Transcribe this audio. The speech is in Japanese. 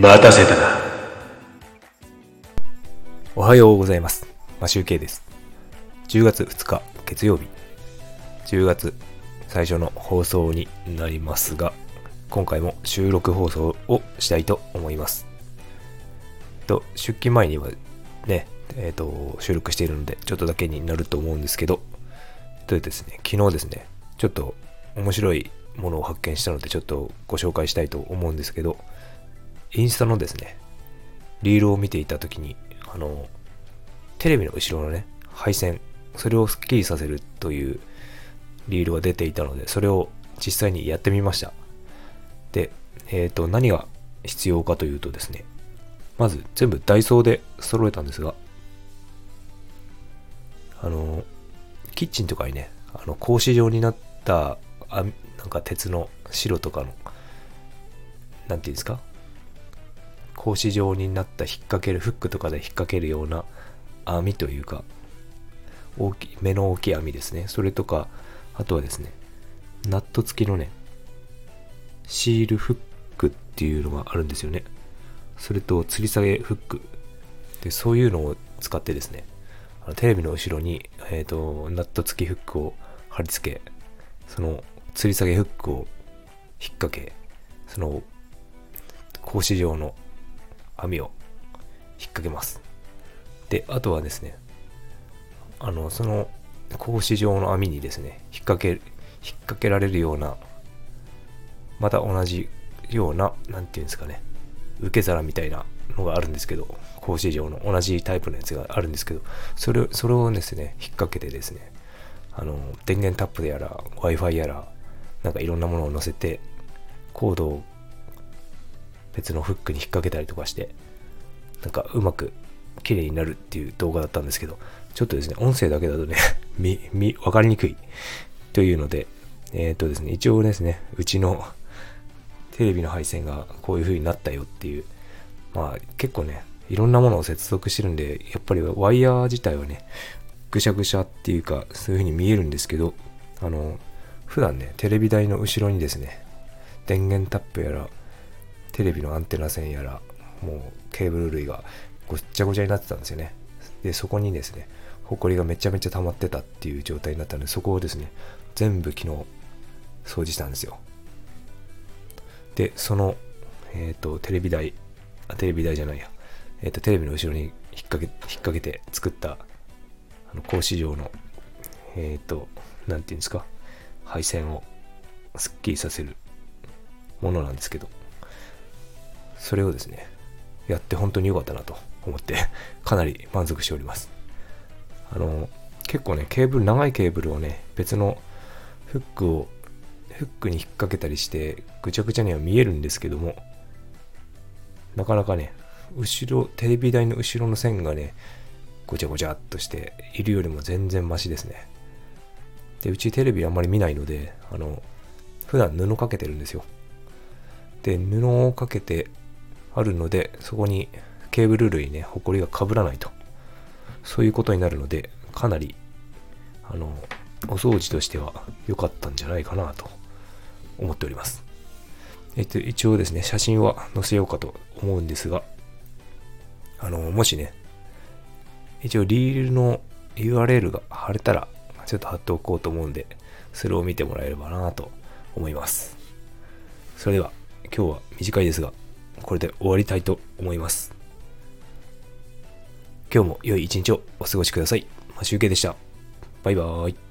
待たせたな。おはようございます。マシュウケイです。10月2日月曜日。10月最初の放送になりますが、今回も収録放送をしたいと思います。と、出勤前にはね、えっ、と、収録しているので、ちょっとだけになると思うんですけど、とですね、昨日ですね、ちょっと面白いものを発見したので、ちょっとご紹介したいと思うんですけど、インスタのですね、リールを見ていたときに、あの、テレビの後ろのね、配線、それをスッキリさせるというリールが出ていたので、それを実際にやってみました。で、えっ、と、何が必要かというとですね、まず全部ダイソーで揃えたんですが、あの、キッチンとかにね、あの、格子状になった、あなんか鉄の白とかの、なんていうんですか格子状になった引っ掛ける、フックとかで引っ掛けるような網というか、大き、目の大きい網ですね。それとか、あとはですね、ナット付きのね、シールフックっていうのがあるんですよね。それと、吊り下げフック。で、そういうのを使ってですね、あのテレビの後ろに、えっ、と、ナット付きフックを貼り付け、その、吊り下げフックを引っ掛け、その、格子状の網を引っ掛けます。で、あとはですね、あの、その格子状の網にですね、引っ掛け、引っ掛けられるような、また同じような、なんていうんですかね、受け皿みたいなのがあるんですけど、格子状の同じタイプのやつがあるんですけど、それを、それをですね、引っ掛けてですね、あの、電源タップでやら、Wi-Fi やら、なんかいろんなものを載せて、コードを別のフックに引っ掛けたりとかして、なんかうまく綺麗になるっていう動画だったんですけど、ちょっとですね、音声だけだとね、み、み、わかりにくい。というので、えっ、とですね、一応ですね、うちのテレビの配線がこういう風になったよっていう、まあ結構ね、いろんなものを接続してるんで、やっぱりワイヤー自体はね、ぐしゃぐしゃっていうか、そういう風に見えるんですけど、あの、普段ね、テレビ台の後ろにですね、電源タップやら、テレビのアンテナ線やら、もうケーブル類がごっちゃごちゃになってたんですよね。で、そこにですね、ホコリがめちゃめちゃ溜まってたっていう状態になったので、そこをですね、全部昨日掃除したんですよ。で、その、えっ、と、テレビ台、あ、テレビ台じゃないや、えっ、と、テレビの後ろに引っ掛け、引っ掛けて作った、あの、格子状の、えっ、と、なんていうんですか、配線をスッキリさせるものなんですけど、それをですね、やって本当に良かったなと思って、かなり満足しております。あの、結構ね、ケーブル、長いケーブルをね、別のフックを、フックに引っ掛けたりして、ぐちゃぐちゃには見えるんですけども、なかなかね、後ろ、テレビ台の後ろの線がね、ごちゃごちゃっとしているよりも全然マシですね。で、うちテレビあんまり見ないので、あの、普段布かけてるんですよ。で、布をかけてあるので、そこにケーブル類ね、ホコリが被らないと。そういうことになるので、かなり、あの、お掃除としては良かったんじゃないかなと思っております。えっと、一応ですね、写真は載せようかと思うんですが、あの、もしね、一応リールの URL が貼れたら、ちょっと貼っておこうと思うんで、それを見てもらえればなと思います。それでは、今日は短いですが、これで終わりたいと思います。今日も良い一日をお過ごしください。マシュウケでした。バイバーイ。